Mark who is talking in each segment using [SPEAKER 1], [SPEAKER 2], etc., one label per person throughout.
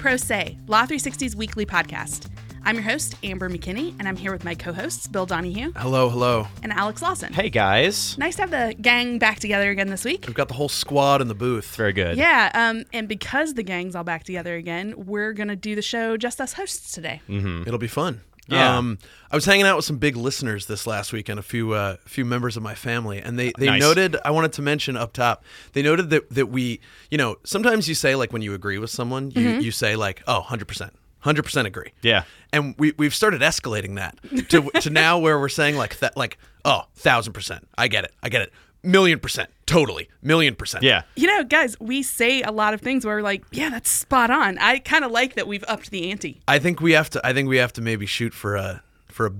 [SPEAKER 1] Pro Se, Law 360's weekly podcast. I'm your host, Amber McKinney, and I'm here with my co hosts, Bill Donahue
[SPEAKER 2] Hello, hello.
[SPEAKER 1] and Alex Lawson.
[SPEAKER 3] Hey guys.
[SPEAKER 1] Nice to have the gang back together again this week.
[SPEAKER 2] We've got the whole squad in the booth.
[SPEAKER 3] Very good.
[SPEAKER 1] Yeah, um, and because the gang's all back together again, we're going to do the show just us hosts today.
[SPEAKER 2] It'll be fun.
[SPEAKER 3] Yeah.
[SPEAKER 2] Um, I was hanging out with some big listeners this last week and a few uh, few members of my family, and they, they
[SPEAKER 3] Nice.
[SPEAKER 2] noted. I wanted to mention up top. They noted that that we, you know, sometimes you say like when you agree with someone, you you say like, oh, 100 percent, hundred percent agree.
[SPEAKER 3] Yeah.
[SPEAKER 2] And we we've started escalating that to to now where we're saying like that like oh thousand percent, I get it, I get it, million percent, totally, million percent.
[SPEAKER 3] Yeah.
[SPEAKER 1] You know, guys, we say a lot of things where we're like, yeah, that's spot on. I kind of like that we've upped the ante.
[SPEAKER 2] I think we have to. I think we have to maybe shoot for a for a,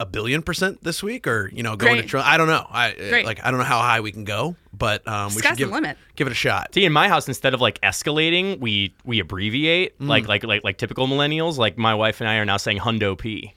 [SPEAKER 2] a billion percent this week, or you know, going
[SPEAKER 1] Great.
[SPEAKER 2] to try. I don't know. I
[SPEAKER 1] Great.
[SPEAKER 2] like. I don't know how high we can go, but um, we
[SPEAKER 1] Sky's
[SPEAKER 2] should give
[SPEAKER 1] the limit.
[SPEAKER 2] give it a shot.
[SPEAKER 3] See, in my house, instead of like escalating, we we abbreviate
[SPEAKER 2] Mm.
[SPEAKER 3] like like like like typical millennials. Like my wife and I are now saying hundo p.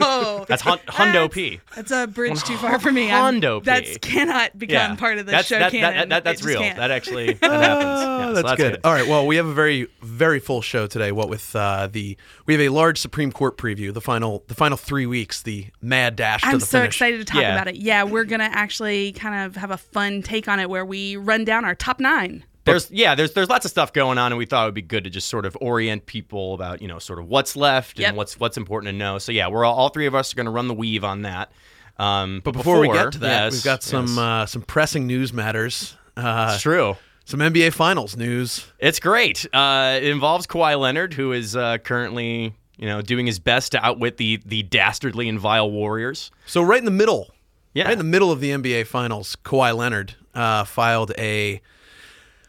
[SPEAKER 1] Oh,
[SPEAKER 3] That's hun- hundo p.
[SPEAKER 1] that's a bridge too far for me. I'm-
[SPEAKER 3] Hondo P.
[SPEAKER 1] That cannot become
[SPEAKER 3] Yeah.
[SPEAKER 1] part of the
[SPEAKER 3] that's,
[SPEAKER 1] show
[SPEAKER 3] that,
[SPEAKER 1] canon.
[SPEAKER 3] That, that, that's real.
[SPEAKER 1] can't.
[SPEAKER 3] That actually that happens.
[SPEAKER 2] Oh,
[SPEAKER 3] Yeah, so
[SPEAKER 2] that's, good. All right. Well, we have a very very full show today. What with uh, the we have a large Supreme Court preview. The final the final three weeks. The mad dash
[SPEAKER 1] I'm
[SPEAKER 2] the
[SPEAKER 1] so
[SPEAKER 2] finish.
[SPEAKER 1] excited to talk
[SPEAKER 3] Yeah.
[SPEAKER 1] about it. Yeah, we're gonna actually kind of have a fun take on it where we run down our top nine.
[SPEAKER 3] There's yeah, there's there's lots of stuff going on, and we thought it would be good to just sort of orient people about you know sort of what's left
[SPEAKER 1] Yep.
[SPEAKER 3] and what's what's important to know. So yeah, we're all, all three of us are going to run the weave on that. Um, but
[SPEAKER 2] Before, we get to that,
[SPEAKER 3] yes,
[SPEAKER 2] we've got some
[SPEAKER 3] yes.
[SPEAKER 2] uh, some pressing news matters. Uh,
[SPEAKER 3] it's true.
[SPEAKER 2] some NBA Finals news.
[SPEAKER 3] It's great. Uh, it involves Kawhi Leonard, who is uh, currently, you know, doing his best to outwit the the dastardly and vile Warriors.
[SPEAKER 2] So right in the middle,
[SPEAKER 3] Yeah.
[SPEAKER 2] right in the middle of the NBA Finals, Kawhi Leonard uh, filed a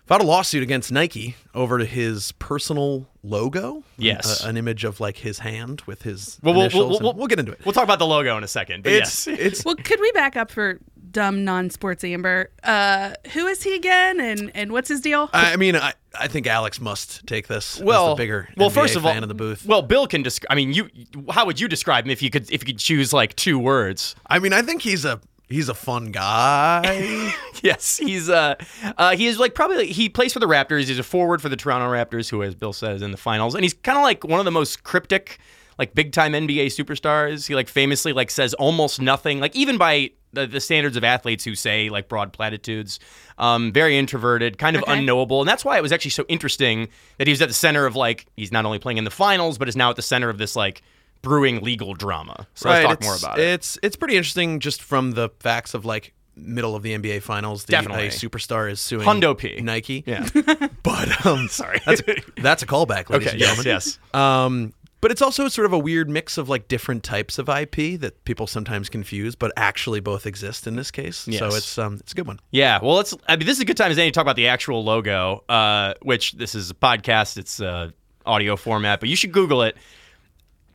[SPEAKER 2] filed a lawsuit against Nike over his personal logo.
[SPEAKER 3] Yes.
[SPEAKER 2] A- an image of like his hand with his
[SPEAKER 3] Well, we'll- we'll-
[SPEAKER 2] and
[SPEAKER 3] we'll-
[SPEAKER 2] we'll get into it.
[SPEAKER 3] We'll talk about the logo in a second. But
[SPEAKER 2] It's
[SPEAKER 3] yes.
[SPEAKER 2] it's
[SPEAKER 1] Well, could we back up for dumb non-sports Amber? Uh, who is he again, and and what's his deal?
[SPEAKER 2] I mean, I, I think Alex must take this.
[SPEAKER 3] well,
[SPEAKER 2] as the bigger
[SPEAKER 3] well,
[SPEAKER 2] NBA
[SPEAKER 3] first of all,
[SPEAKER 2] fan in the booth.
[SPEAKER 3] well, Bill can describe. I mean, you. How would you describe him if you could if you could choose like two words?
[SPEAKER 2] I mean, I think he's a he's a fun guy.
[SPEAKER 3] yes, he's uh, uh he is like probably he plays for the Raptors. He's a forward for the Toronto Raptors, who, as Bill says, in the finals, and he's kind of like one of the most cryptic, like big time NBA superstars. He like famously like says almost nothing, like even by the, the standards of athletes who say like broad platitudes. Um, very introverted, kind of
[SPEAKER 1] Okay.
[SPEAKER 3] unknowable, and that's why it was actually so interesting that he was at the center of like he's not only playing in the finals, but is now at the center of this like brewing legal drama. So let's talk more about it.
[SPEAKER 2] It's it's pretty interesting just from the facts of like middle of the NBA Finals. The,
[SPEAKER 3] Definitely.
[SPEAKER 2] a superstar is suing
[SPEAKER 3] Hundo P.
[SPEAKER 2] Nike.
[SPEAKER 3] Yeah.
[SPEAKER 2] But um,
[SPEAKER 3] Sorry.
[SPEAKER 2] that's a, that's a callback, ladies
[SPEAKER 3] okay.
[SPEAKER 2] and
[SPEAKER 3] Yes.
[SPEAKER 2] gentlemen.
[SPEAKER 3] Yes.
[SPEAKER 2] Um, but it's also sort of a weird mix of like different types of IP that people sometimes confuse, but actually both exist in this case. So it's um it's a good one.
[SPEAKER 3] Yeah, well, let's. I mean, this is a good time as any to talk about the actual logo, uh, which this is a podcast. It's uh, audio format, but you should Google it.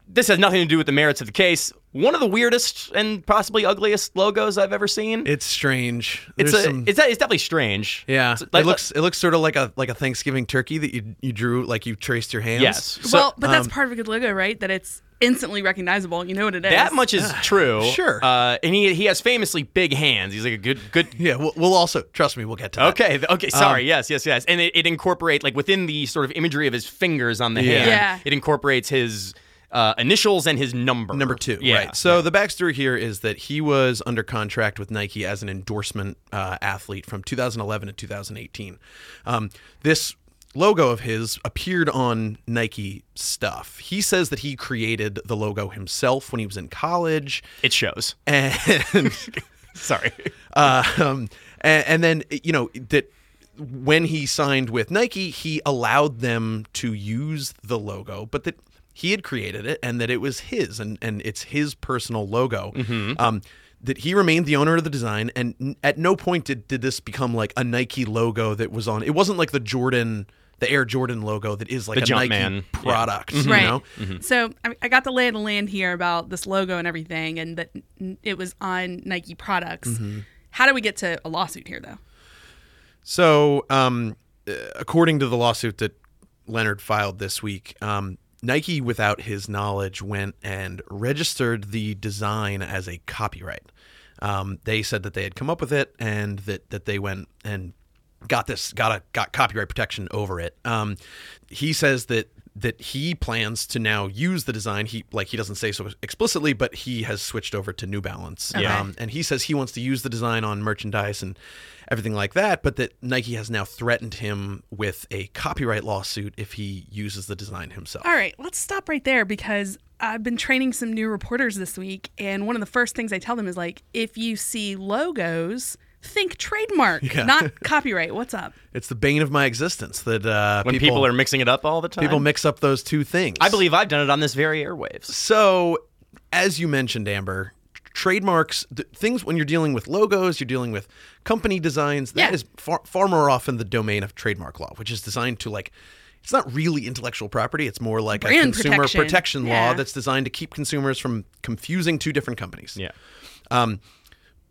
[SPEAKER 3] This has nothing to do with the merits of the case. One of the weirdest and possibly ugliest logos I've ever seen.
[SPEAKER 2] It's strange.
[SPEAKER 3] it's a,
[SPEAKER 2] some-
[SPEAKER 3] it's, it's definitely strange.
[SPEAKER 2] yeah.
[SPEAKER 3] It's like-
[SPEAKER 2] it looks it looks sort of like a like a Thanksgiving turkey that you you drew like you traced your hands.
[SPEAKER 3] Yes. So
[SPEAKER 1] well, but that's
[SPEAKER 2] um,
[SPEAKER 1] part of a good logo, right? That it's instantly recognizable. You know what it is.
[SPEAKER 3] that much is true.
[SPEAKER 2] sure.
[SPEAKER 3] Uh, and he he has famously big hands. He's like a good good
[SPEAKER 2] Yeah. We'll, we'll also trust me. We'll get to that.
[SPEAKER 3] Okay. Okay. Sorry.
[SPEAKER 2] Um,
[SPEAKER 3] yes. Yes. Yes. And it, it incorporates like within the sort of imagery of his fingers on the
[SPEAKER 2] Yeah.
[SPEAKER 3] hand.
[SPEAKER 1] Yeah.
[SPEAKER 3] It incorporates his uh, initials and his number.
[SPEAKER 2] Number two,
[SPEAKER 3] Yeah.
[SPEAKER 2] right? So the backstory here is that he was under contract with Nike as an endorsement uh, athlete from 2011 to 2018. Um, this logo of his appeared on Nike stuff. He says that he created the logo himself when he was in college,
[SPEAKER 3] It shows.
[SPEAKER 2] and
[SPEAKER 3] Sorry.
[SPEAKER 2] um, and, and then you know that when he signed with Nike, he allowed them to use the logo, but that he had created it and that it was his and, and it's his personal logo. Um, that he remained the owner of the design, and n- at no point did, did this become like a Nike logo that was on. It wasn't like the Jordan, the Air Jordan logo that is like
[SPEAKER 3] The
[SPEAKER 2] a Nike
[SPEAKER 3] Jumpman. Yeah.
[SPEAKER 2] product. You
[SPEAKER 1] right.
[SPEAKER 2] know?
[SPEAKER 1] So I, I got the lay of the land here about this logo and everything, and that it was on Nike products.
[SPEAKER 2] Mm-hmm.
[SPEAKER 1] How do we get to a lawsuit here, though?
[SPEAKER 2] So, um, uh, according to the lawsuit that Leonard filed this week, um, Nike, without his knowledge, went and registered the design as a copyright. Um, they said that they had come up with it and that, that they went and got this got a got copyright protection over it. Um, he says that that he plans to now use the design. He like he doesn't say so explicitly, but he has switched over to New Balance.
[SPEAKER 1] Yeah.
[SPEAKER 2] Um, and he says he wants to use the design on merchandise and everything like that, but that Nike has now threatened him with a copyright lawsuit if he uses the design himself.
[SPEAKER 1] All right, let's stop right there because I've been training some new reporters this week, and one of the first things I tell them is like, if you see logos, think trademark,
[SPEAKER 2] Yeah.
[SPEAKER 1] not copyright. What's up?
[SPEAKER 2] It's the bane of my existence that uh,
[SPEAKER 3] when people, are mixing it up all the time.
[SPEAKER 2] people mix up those two things.
[SPEAKER 3] I believe I've done it on this very airwaves.
[SPEAKER 2] So, as you mentioned, Amber, trademarks, th- things when you're dealing with logos, you're dealing with company designs, That
[SPEAKER 1] Yeah.
[SPEAKER 2] is far, far more often the domain of trademark law, which is designed to like, it's not really intellectual property. It's more like a consumer
[SPEAKER 1] protection.
[SPEAKER 2] protection,
[SPEAKER 1] Yeah.
[SPEAKER 2] law that's designed to keep consumers from confusing two different companies.
[SPEAKER 3] Yeah.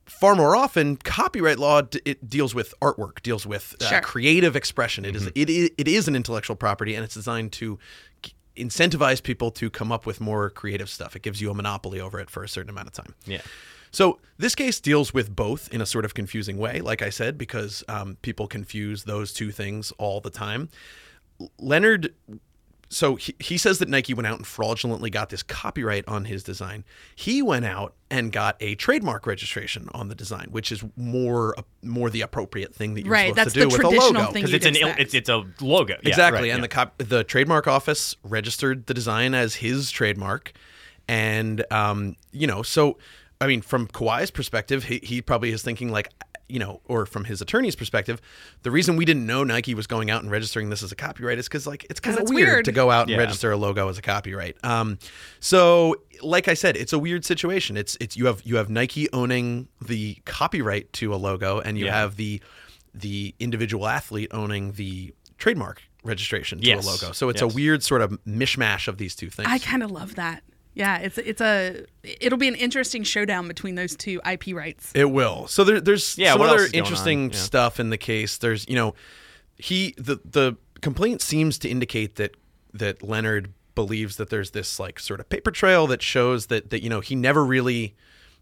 [SPEAKER 2] Far more often, copyright law d- it deals with artwork, deals with uh,
[SPEAKER 1] Sure.
[SPEAKER 2] creative expression. It is it is it is an intellectual property, and it's designed to incentivize people to come up with more creative stuff. It gives you a monopoly over it for a certain amount of time.
[SPEAKER 3] Yeah.
[SPEAKER 2] So this case deals with both in a sort of confusing way, like I said, because um, people confuse those two things all the time. L- Leonard, so he, he says that Nike went out and fraudulently got this copyright on his design. He went out and got a trademark registration on the design, which is more more the appropriate thing that you're
[SPEAKER 1] Right,
[SPEAKER 2] supposed to do with a logo.
[SPEAKER 3] Because it's an il- it's it's a logo. Yeah,
[SPEAKER 2] Exactly,
[SPEAKER 3] right,
[SPEAKER 2] and
[SPEAKER 3] yeah.
[SPEAKER 2] the cop- the trademark office registered the design as his trademark, and um, you know, so I mean, from Kawhi's perspective, he, he probably is thinking like, you know, or from his attorney's perspective, the reason we didn't know Nike was going out and registering this as a copyright is because like it's kind of weird,
[SPEAKER 1] weird.
[SPEAKER 2] to go out and
[SPEAKER 3] Yeah.
[SPEAKER 2] register a logo as a copyright. Um, so like I said, it's a weird situation. It's it's you have you have Nike owning the copyright to a logo, and you
[SPEAKER 3] Yeah.
[SPEAKER 2] have the the individual athlete owning the trademark registration to
[SPEAKER 3] Yes.
[SPEAKER 2] a logo. So it's a weird sort of mishmash of these two things.
[SPEAKER 1] I kind of love that. Yeah, it's it's a it'll be an interesting showdown between those two IP rights.
[SPEAKER 2] It will. So there, there's
[SPEAKER 3] Yeah,
[SPEAKER 2] some
[SPEAKER 3] what
[SPEAKER 2] other
[SPEAKER 3] is going on?
[SPEAKER 2] interesting
[SPEAKER 3] Yeah.
[SPEAKER 2] stuff in the case. There's, you know, he the the complaint seems to indicate that that Leonard believes that there's this like sort of paper trail that shows that that you know he never really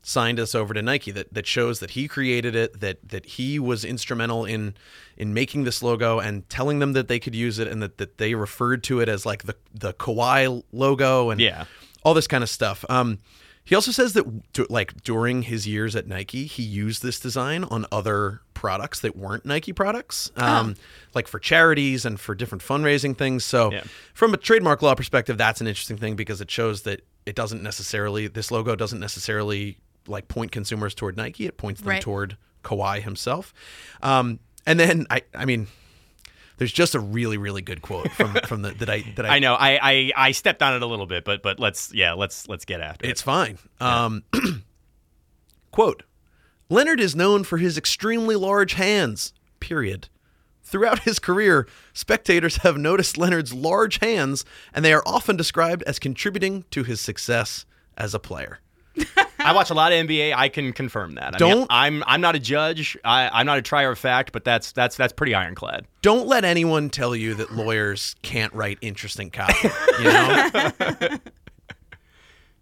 [SPEAKER 2] signed us over to Nike that that shows that he created it that that he was instrumental in in making this logo and telling them that they could use it and that, that they referred to it as like the the Kawhi logo and
[SPEAKER 3] Yeah.
[SPEAKER 2] All this kind of stuff. Um, he also says that d- like during his years at Nike, he used this design on other products that weren't Nike products, um, like for charities and for different fundraising things. So,
[SPEAKER 3] Yeah.
[SPEAKER 2] from a trademark law perspective, that's an interesting thing because it shows that it doesn't necessarily this logo doesn't necessarily like point consumers toward Nike. It points them
[SPEAKER 1] Right.
[SPEAKER 2] toward Kawhi himself. Um, and then I, I mean. There's just a really, really good quote from from the that I that I
[SPEAKER 3] I know. I, I I stepped on it a little bit, but but let's yeah let's let's get after it.
[SPEAKER 2] It's
[SPEAKER 3] it.
[SPEAKER 2] fine. Um, quote Leonard is known for his extremely large hands, period. Throughout his career, spectators have noticed Leonard's large hands, and they are often described as contributing to his success as a player.
[SPEAKER 3] I watch a lot of NBA. I can confirm that. I
[SPEAKER 2] Don't-
[SPEAKER 3] I'm I'm not a judge. I, I'm not a trier of fact, but that's that's that's pretty ironclad.
[SPEAKER 2] Don't let anyone tell you that lawyers can't write interesting copy. You know?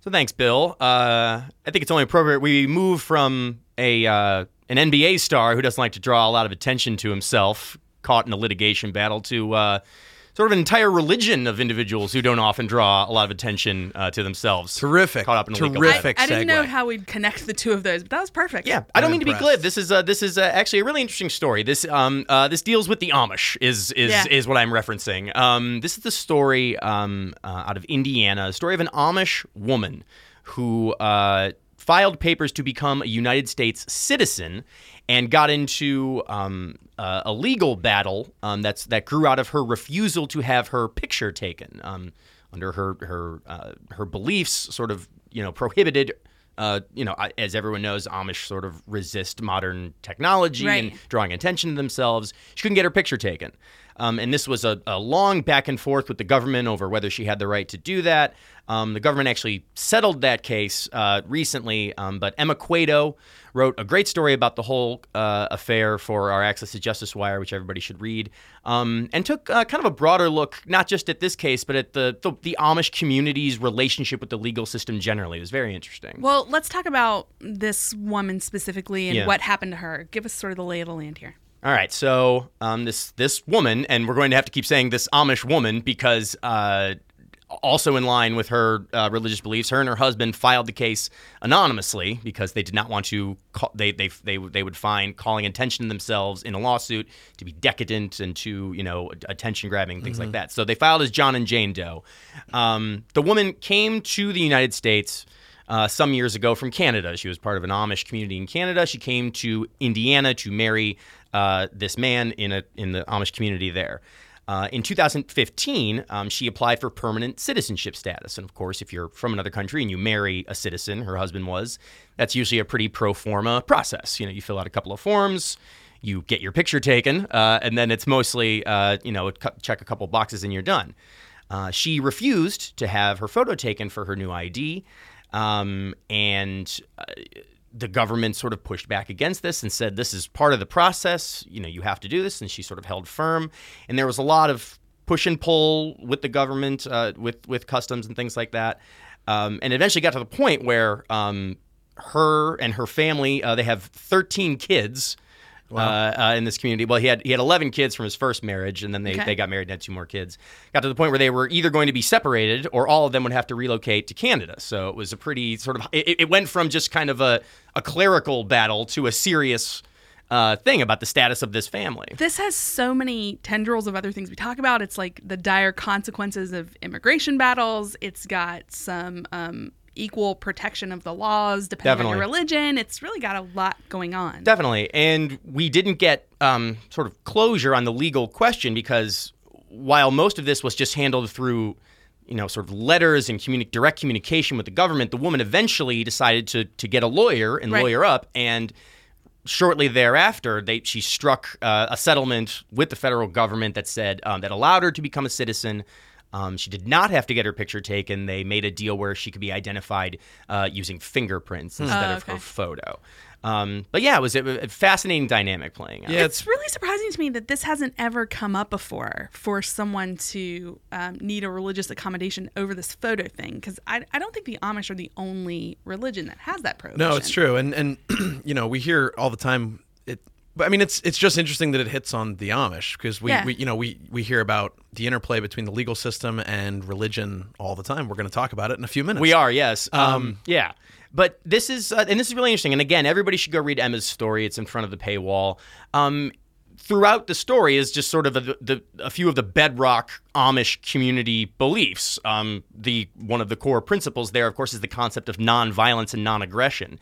[SPEAKER 3] So thanks, Bill. Uh, I think it's only appropriate we move from a uh, an NBA star who doesn't like to draw a lot of attention to himself, caught in a litigation battle, to uh, sort of an entire religion of individuals who don't often draw a lot of attention uh, to themselves.
[SPEAKER 2] Terrific.
[SPEAKER 3] Caught up in a legal
[SPEAKER 2] Terrific
[SPEAKER 1] I didn't know how we'd connect the two of those, but that was perfect.
[SPEAKER 3] Yeah, I don't
[SPEAKER 2] I'm
[SPEAKER 3] mean to be glib. This is uh, this is uh, actually a really interesting story. This um uh, this deals with the Amish is is
[SPEAKER 1] Yeah.
[SPEAKER 3] is what I'm referencing. Um, this is the story um uh, out of Indiana, a story of an Amish woman who uh, filed papers to become a United States citizen and got into um, uh, a legal battle um, that's that grew out of her refusal to have her picture taken um, under her her uh, her beliefs, sort of you know prohibited uh, you know, as everyone knows, Amish sort of resist modern technology and drawing attention to themselves. She couldn't get her picture taken. Um, and this was a, a long back and forth with the government over whether she had the right to do that. Um, the government actually settled that case uh, recently, um, but Emma Cueto wrote a great story about the whole uh, affair for our Access to Justice Wire, which everybody should read, um, and took uh, kind of a broader look, not just at this case, but at the, the, the Amish community's relationship with the legal system generally. It was very interesting.
[SPEAKER 1] Well, let's talk about this woman specifically and
[SPEAKER 3] Yeah.
[SPEAKER 1] what happened to her. Give us sort of the lay of the land here.
[SPEAKER 3] All right, so um, this this woman, and we're going to have to keep saying this Amish woman because uh, also in line with her uh, religious beliefs, her and her husband filed the case anonymously because they did not want to. Call, they they they they would find calling attention to themselves in a lawsuit to be decadent and to you know attention grabbing things like that. So they filed as John and Jane Doe. Um, the woman came to the United States. Uh, some years ago from Canada. She was part of an Amish community in Canada. She came to Indiana to marry uh, this man in a in the Amish community there. Uh, in 2015, um, she applied for permanent citizenship status. And of course, if you're from another country and you marry a citizen, her husband was, that's usually a pretty pro forma process. You know, you fill out a couple of forms, you get your picture taken, uh, and then it's mostly, uh, you know, check a couple boxes and you're done. Uh, she refused to have her photo taken for her new ID. Um, and uh, the government sort of pushed back against this and said this is part of the process. You know, you have to do this, and she sort of held firm. And there was a lot of push and pull with the government, uh, with with customs and things like that. Um, and eventually got to the point where um, her and her family uh, they have 13 kids. Wow. Uh, uh, in this community. Well, he had he had 11 kids from his first marriage, and then they, okay. they got married and had two more kids. Got to the point where they were either going to be separated, or all of them would have to relocate to Canada. So it was a pretty sort of it, it went from just kind of a a clerical battle to a serious. Uh, thing about the status of this family.
[SPEAKER 1] This has so many tendrils of other things we talk about. It's like the dire consequences of immigration battles. It's got some um, equal protection of the laws depending Definitely. on your religion. It's really got a lot going on.
[SPEAKER 3] Definitely. And we didn't get um, sort of closure on the legal question because while most of this was just handled through you know, sort of letters and communi- direct communication with the government, the woman eventually decided to to get a lawyer and right. lawyer up, and shortly thereafter, they she struck uh, a settlement with the federal government that said um, that allowed her to become a citizen um, she did not have to get her picture taken. They made a deal where she could be identified uh, using fingerprints hmm. instead oh, okay. of her photo. Um, but yeah, it was a, a, fascinating dynamic playing out.
[SPEAKER 1] Yeah, it's really surprising to me that this hasn't ever come up before for someone to um, need a religious accommodation over this photo thing. Because I, I don't think the Amish are the only religion that has that prohibition.
[SPEAKER 2] No, it's true, and and you know we hear all the time it but I mean, it's it's just interesting that it hits on the Amish because we, yeah. we you know we we hear about the interplay between the legal system and religion all the time. We're going to talk about it in a few minutes.
[SPEAKER 3] We are, yes, um, um, yeah. But this is uh, and this is really interesting. And again, everybody should go read Emma's story. It's in front of the paywall. Um, throughout the story is just sort of a, the, a few of the bedrock Amish community beliefs. Um, the one of the core principles there, of course, is the concept of nonviolence and non-aggression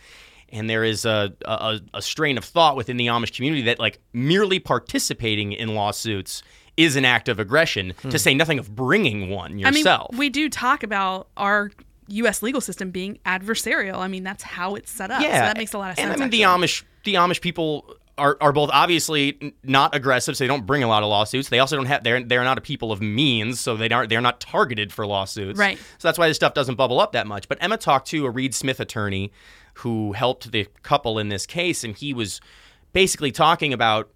[SPEAKER 3] and there is a, a, a strain of thought within the Amish community that like merely participating in lawsuits is an act of aggression, hmm. to say nothing of bringing one yourself.
[SPEAKER 1] I mean, we do talk about our U.S. legal system being adversarial. I mean, that's how it's set up. Yeah, so that makes a lot of sense.
[SPEAKER 3] And I mean,
[SPEAKER 1] actually.
[SPEAKER 3] the Amish, the Amish people are, are both obviously not aggressive, so they don't bring a lot of lawsuits. They also don't have they're they're not a people of means, so they aren't they're not targeted for lawsuits.
[SPEAKER 1] Right.
[SPEAKER 3] So that's why this stuff doesn't bubble up that much. But Emma talked to a Reed Smith attorney who helped the couple in this case, and he was basically talking about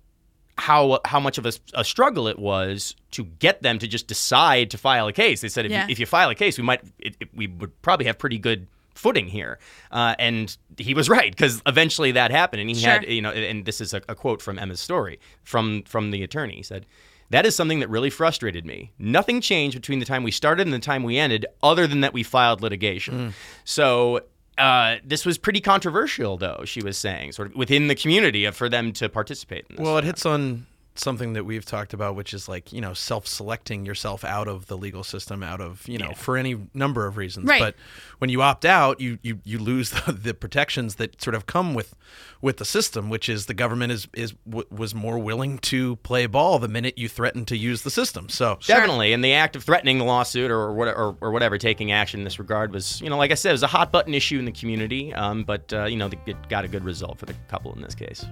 [SPEAKER 3] how how much of a, a, struggle it was to get them to just decide to file a case. They said if, yeah. you, if you file a case, we might it, it, we would probably have pretty good footing here. Uh, and he was right because eventually that happened, and he sure. had you know, and this is a, a quote from Emma's story from from the attorney. He said. That is something that really frustrated me. Nothing changed between the time we started and the time we ended, other than that we filed litigation. Mm. So uh, this was pretty controversial, though, she was saying, sort of within the community for them to participate in this.
[SPEAKER 2] Well, it hits on something that we've talked about, which is like, you know, self selecting yourself out of the legal system, out of, you know, yeah. for any number of reasons.
[SPEAKER 1] Right.
[SPEAKER 2] But when you opt out, you, you, you lose the, the, protections that sort of come with with the system, which is the government is, is w- was more willing to play ball the minute you threaten to use the system. So
[SPEAKER 3] definitely. And the act of threatening the lawsuit or, what, or, or whatever, taking action in this regard was, you know, like I said, it was a hot button issue in the community. Um, but, uh, you know, it got a good result for the couple in this case.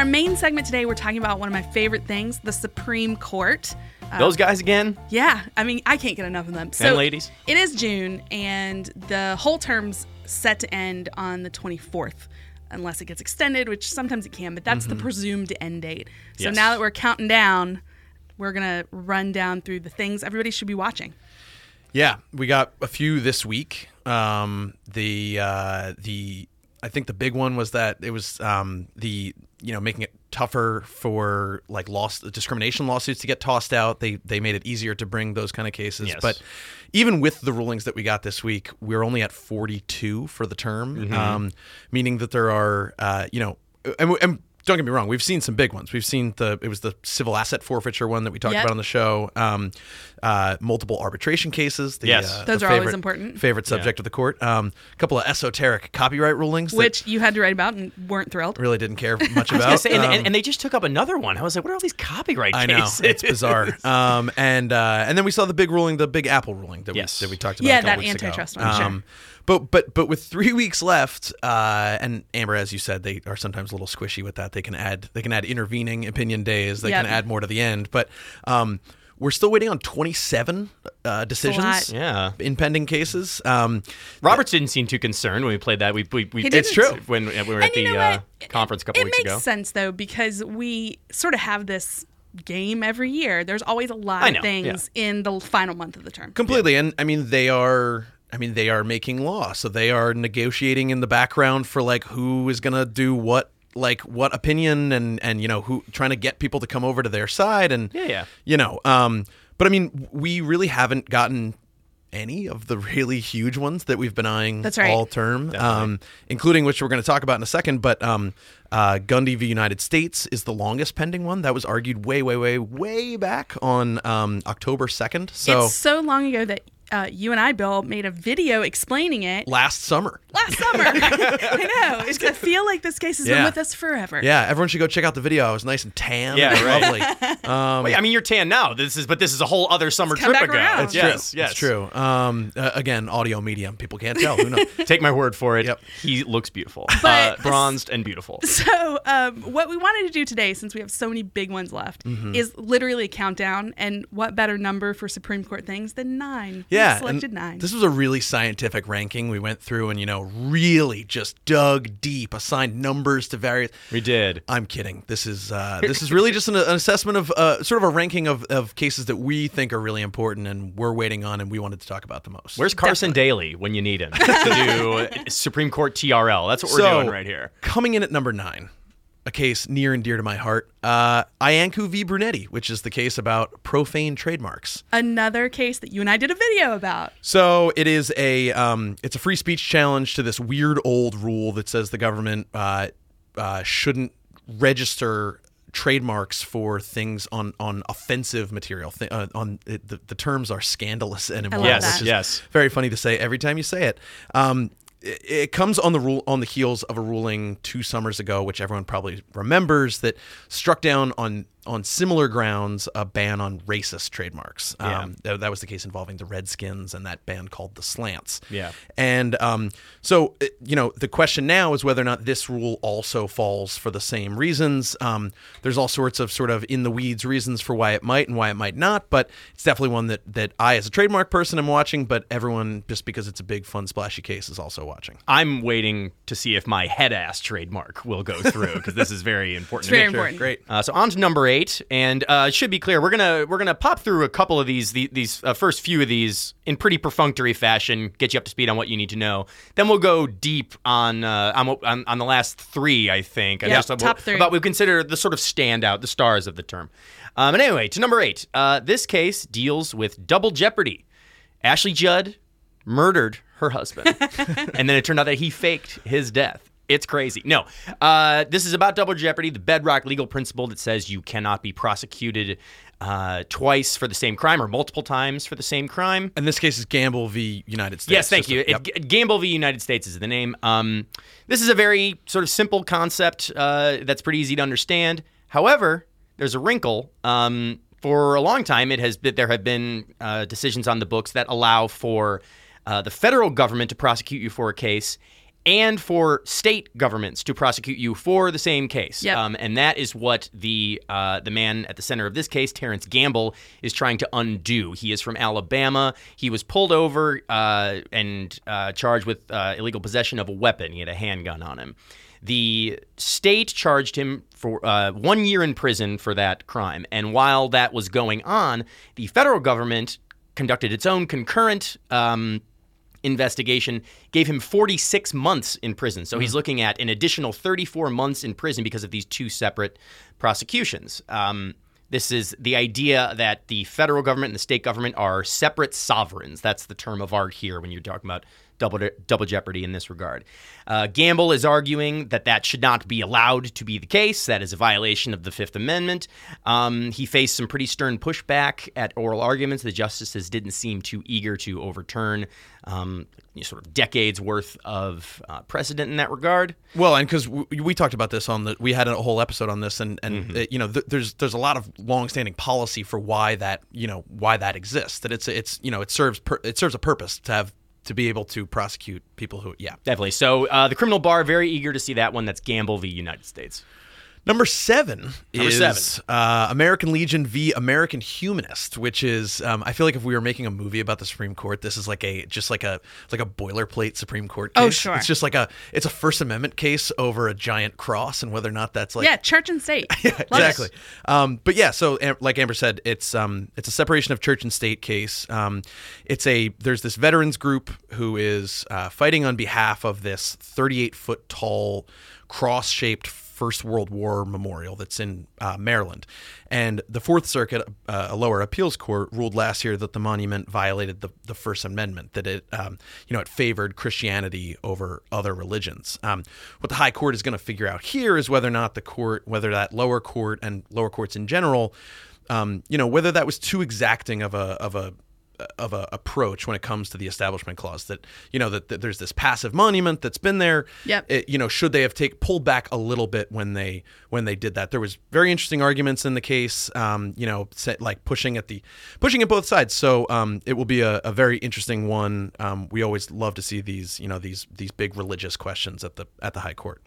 [SPEAKER 1] Our main segment today, we're talking about one of my favorite things the Supreme Court.
[SPEAKER 3] Uh, Those guys again?
[SPEAKER 1] Yeah. I mean, I can't get enough of them.
[SPEAKER 3] So and ladies.
[SPEAKER 1] It is June, and the whole term's set to end on the 24th unless it gets extended, which sometimes it can, but that's
[SPEAKER 2] Mm-hmm.
[SPEAKER 1] the presumed end date. So
[SPEAKER 3] Yes.
[SPEAKER 1] now that we're counting down, we're going to run down through the things everybody should be watching.
[SPEAKER 2] Yeah, we got a few this week. Um, the uh, the I think the big one was that it was um, the you know making it tougher for like loss discrimination lawsuits to get tossed out. They they made it easier to bring those kind of cases.
[SPEAKER 3] Yes.
[SPEAKER 2] But even with the rulings that we got this week, we're only at 42 for the term, um, meaning that there are uh, you know and, and don't get me wrong, we've seen some big ones. We've seen the it was the civil asset forfeiture one that we talked
[SPEAKER 1] Yep.
[SPEAKER 2] about on the show. Um, uh, multiple arbitration cases. The,
[SPEAKER 3] Yes.
[SPEAKER 2] uh,
[SPEAKER 1] Those
[SPEAKER 2] the
[SPEAKER 1] are always important.
[SPEAKER 2] Favorite subject of the court. Um, a couple of esoteric copyright rulings, that
[SPEAKER 1] Which you had to write about and weren't thrilled.
[SPEAKER 2] really didn't care much
[SPEAKER 3] I was
[SPEAKER 2] about.
[SPEAKER 3] say, and,
[SPEAKER 2] Um,
[SPEAKER 3] and, and they just took up another one. I was like, what are all these copyright
[SPEAKER 2] I know it's bizarre. Um, and uh, and then we saw the big ruling, the big Apple ruling that
[SPEAKER 3] Yes.
[SPEAKER 2] we that we talked about.
[SPEAKER 1] Yeah,
[SPEAKER 2] a couple
[SPEAKER 1] that
[SPEAKER 2] weeks ago.
[SPEAKER 1] antitrust one, sure.
[SPEAKER 2] But but but with three weeks left, uh, and Amber, as you said, they are sometimes a little squishy with that. They can add they can add intervening opinion days. They
[SPEAKER 1] Yep.
[SPEAKER 2] can add more to the end, but. Um, we're still waiting on 27 uh, decisions
[SPEAKER 1] lot.
[SPEAKER 3] Yeah.
[SPEAKER 2] in pending cases. Um,
[SPEAKER 3] Roberts didn't seem too concerned when we played that. We, we, we
[SPEAKER 1] He
[SPEAKER 2] It's true.
[SPEAKER 3] when, when we were at
[SPEAKER 1] And you
[SPEAKER 3] the uh, conference a couple
[SPEAKER 1] it
[SPEAKER 3] weeks
[SPEAKER 1] makes
[SPEAKER 3] ago.
[SPEAKER 1] sense though because we sort of have this game every year. There's always a lot
[SPEAKER 3] I
[SPEAKER 1] of
[SPEAKER 3] know,
[SPEAKER 1] things in the final month of the term.
[SPEAKER 2] completely and i mean they are i mean they are making law so they are negotiating in the background for like who is going to do what like what opinion and and you know who trying to get people to come over to their side and
[SPEAKER 3] Yeah, yeah.
[SPEAKER 2] you know um but i mean we really haven't gotten any of the really huge ones that we've been eyeing
[SPEAKER 1] That's right.
[SPEAKER 2] all term, um, including which we're going to talk about in a second. But um, uh, Gundy v. United States is the longest pending one. That was argued way, way, way, way back on um, October 2nd. So
[SPEAKER 1] it's so long ago that uh, you and I, Bill, made a video explaining it
[SPEAKER 2] last summer.
[SPEAKER 1] last summer. I know. It's, I feel like this case has been with us forever.
[SPEAKER 2] Yeah, everyone should go check out the video. I was nice and tan.
[SPEAKER 3] Yeah,
[SPEAKER 2] and
[SPEAKER 3] right.
[SPEAKER 2] lovely. Um,
[SPEAKER 3] Wait, I mean, you're tan now. This is, but this is a whole other summer
[SPEAKER 1] come
[SPEAKER 3] trip
[SPEAKER 1] back
[SPEAKER 3] ago.
[SPEAKER 1] around.
[SPEAKER 2] it's
[SPEAKER 3] yes,
[SPEAKER 2] true.
[SPEAKER 3] yes,
[SPEAKER 2] It's true. Um, uh, again, audio medium. People can't tell. Who knows?
[SPEAKER 3] Take my word for it.
[SPEAKER 2] Yep.
[SPEAKER 3] He looks beautiful,
[SPEAKER 1] But-
[SPEAKER 3] uh, bronzed and beautiful.
[SPEAKER 1] So, um, what we wanted to do today, since we have so many big ones left,
[SPEAKER 2] Mm-hmm.
[SPEAKER 1] is literally a countdown. And what better number for Supreme Court things than nine? We
[SPEAKER 2] Yeah,
[SPEAKER 1] selected
[SPEAKER 2] and
[SPEAKER 1] nine.
[SPEAKER 2] This was a really scientific ranking. We went through and you know really just dug deep, assigned numbers to various.
[SPEAKER 3] We did.
[SPEAKER 2] I'm kidding. This is uh, this is really just an, an assessment of uh, sort of a ranking of, of cases that we think are really important and we're waiting on and we wanted to talk about the most.
[SPEAKER 3] Where's Carson Daly when you need him to do Supreme Court TRL? That's what we're
[SPEAKER 2] So,
[SPEAKER 3] doing right here.
[SPEAKER 2] Coming in at number nine, a case near and dear to my heart, uh, Iancu v. Brunetti, which is the case about profane trademarks.
[SPEAKER 1] Another case that you and I did a video about.
[SPEAKER 2] So it is a um, it's a free speech challenge to this weird old rule that says the government uh, uh, shouldn't register trademarks for things on on offensive material. Th- uh, on it, the, the terms are scandalous and immoral,
[SPEAKER 3] Yes,
[SPEAKER 2] which is
[SPEAKER 3] yes.
[SPEAKER 2] very funny to say every time you say it. Um, it, comes on the rule on the heels of a ruling two summers ago, which everyone probably remembers, that struck down on on similar grounds a ban on racist trademarks.
[SPEAKER 3] Yeah.
[SPEAKER 2] Um, that, that was the case involving the Redskins and that band called the Slants.
[SPEAKER 3] Yeah.
[SPEAKER 2] And um, so, uh, you know, the question now is whether or not this rule also falls for the same reasons. Um, there's all sorts of sort of in the weeds reasons for why it might and why it might not, but it's definitely one that, that I, as a trademark person, am watching, but everyone, just because it's a big, fun, splashy case, is also watching.
[SPEAKER 3] I'm waiting to see if my head ass trademark will go through because this is very important.
[SPEAKER 1] It's
[SPEAKER 3] to me.
[SPEAKER 1] very important.
[SPEAKER 2] Great.
[SPEAKER 3] Uh, so on to number eight, and uh, it should be clear we're gonna we're gonna pop through a couple of these the, these uh, first few of these in pretty perfunctory fashion, get you up to speed on what you need to know. Then we'll go deep on uh, on, on on the last three, I think.
[SPEAKER 1] Yeah, top three.
[SPEAKER 3] about we consider the sort of standout, the stars of the term. Um, and anyway, to number eight, uh, this case deals with double jeopardy. Ashley Judd murdered her husband, and then it turned out that he faked his death. It's crazy. No, uh, this is about double jeopardy, the bedrock legal principle that says you cannot be prosecuted uh, twice for the same crime or multiple times for the same crime.
[SPEAKER 2] And this case is Gamble v. United States.
[SPEAKER 3] Yes, thank
[SPEAKER 2] Just
[SPEAKER 3] you.
[SPEAKER 2] a- yep.
[SPEAKER 3] It, Gamble v. United States is the name. Um, this is a very sort of simple concept uh, that's pretty easy to understand. However, there's a wrinkle. Um, for a long time, it has been, there have been uh, decisions on the books that allow for uh, the federal government to prosecute you for a case. And for state governments to prosecute you for the same case,
[SPEAKER 1] Yep.
[SPEAKER 3] um, and that is what the uh, the man at the center of this case, Terance Gamble, is trying to undo. He is from Alabama. He was pulled over uh, and uh, charged with uh, illegal possession of a weapon. He had a handgun on him. The state charged him for uh, one year in prison for that crime. And while that was going on, the federal government conducted its own concurrent um, investigation, gave him 46 months in prison. So mm he's looking at an additional 34 months in prison because of these two separate prosecutions. Um, this is the idea that the federal government and the state government are separate sovereigns. That's the term of art here when you're talking about double double jeopardy in this regard. Uh, Gamble is arguing that that should not be allowed to be the case. That is a violation of the Fifth Amendment. Um, he faced some pretty stern pushback at oral arguments. The justices didn't seem too eager to overturn um, sort of decades worth of uh, precedent in that regard.
[SPEAKER 2] Well, and because we, we, talked about this on the, we had a whole episode on this, and and mm-hmm. it, you know, th- there's there's a lot of longstanding policy for why that you know why that exists. That it's it's you know it serves per, it serves a purpose to have to be able to prosecute people who, yeah.
[SPEAKER 3] Definitely. So uh, the criminal bar, very eager to see that one. That's Gamble v. United States.
[SPEAKER 2] Number seven Number is seven. Uh, American Legion v. American Humanist, which is um, I feel like if we were making a movie about the Supreme Court, this is like a just like a like a boilerplate Supreme Court oh,
[SPEAKER 1] case. Oh sure,
[SPEAKER 2] it's just like a it's a First Amendment case over a giant cross and whether or not that's like
[SPEAKER 1] yeah, church and state.
[SPEAKER 2] yeah, exactly. Um, but yeah, so like Amber said, it's um, it's a separation of church and state case. Um, it's a there's this veterans group who is uh, fighting on behalf of this 38 foot tall cross shaped First World War memorial that's in uh, Maryland. And the Fourth Circuit, uh, a lower appeals court, ruled last year that the monument violated the, the First Amendment, that it, um, you know, it favored Christianity over other religions. Um, what the High Court is going to figure out here is whether or not the court, whether that lower court and lower courts in general, um, you know, whether that was too exacting of a of a of a approach when it comes to the establishment clause that you know that, that there's this passive monument that's been there
[SPEAKER 1] yep.
[SPEAKER 2] It, you know should they have take pulled back a little bit when they when they did that there was very interesting arguments in the case um, you know set, like pushing at the pushing at both sides so um, it will be a, a very interesting one um, we always love to see these you know these these big religious questions at the at the high court